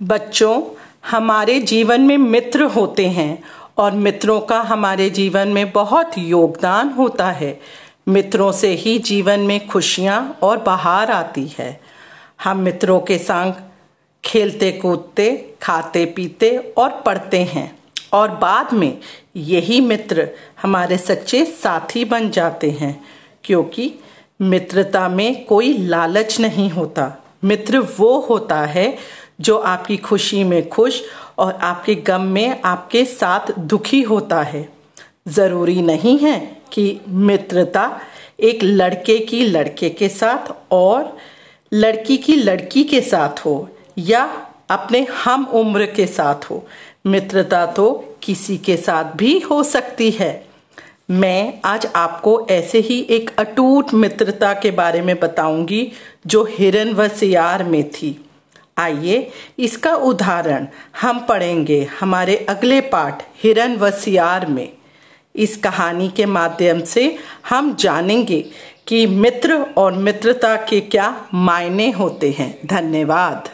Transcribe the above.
बच्चों, हमारे जीवन में मित्र होते हैं और मित्रों का हमारे जीवन में बहुत योगदान होता है। मित्रों से ही जीवन में खुशियाँ और बहार आती है। हम मित्रों के संग खेलते, कूदते, खाते, पीते और पढ़ते हैं और बाद में यही मित्र हमारे सच्चे साथी बन जाते हैं, क्योंकि मित्रता में कोई लालच नहीं होता। मित्र वो होता है जो आपकी खुशी में खुश और आपके गम में आपके साथ दुखी होता है। ज़रूरी नहीं है कि मित्रता एक लड़के की लड़के के साथ और लड़की की लड़की के साथ हो या अपने हम उम्र के साथ हो। मित्रता तो किसी के साथ भी हो सकती है। मैं आज आपको ऐसे ही एक अटूट मित्रता के बारे में बताऊँगी जो हिरन व सियार में थी। आइए इसका उदाहरण हम पढ़ेंगे हमारे अगले पाठ हिरन व सियार में। इस कहानी के माध्यम से हम जानेंगे कि मित्र और मित्रता के क्या मायने होते हैं। धन्यवाद।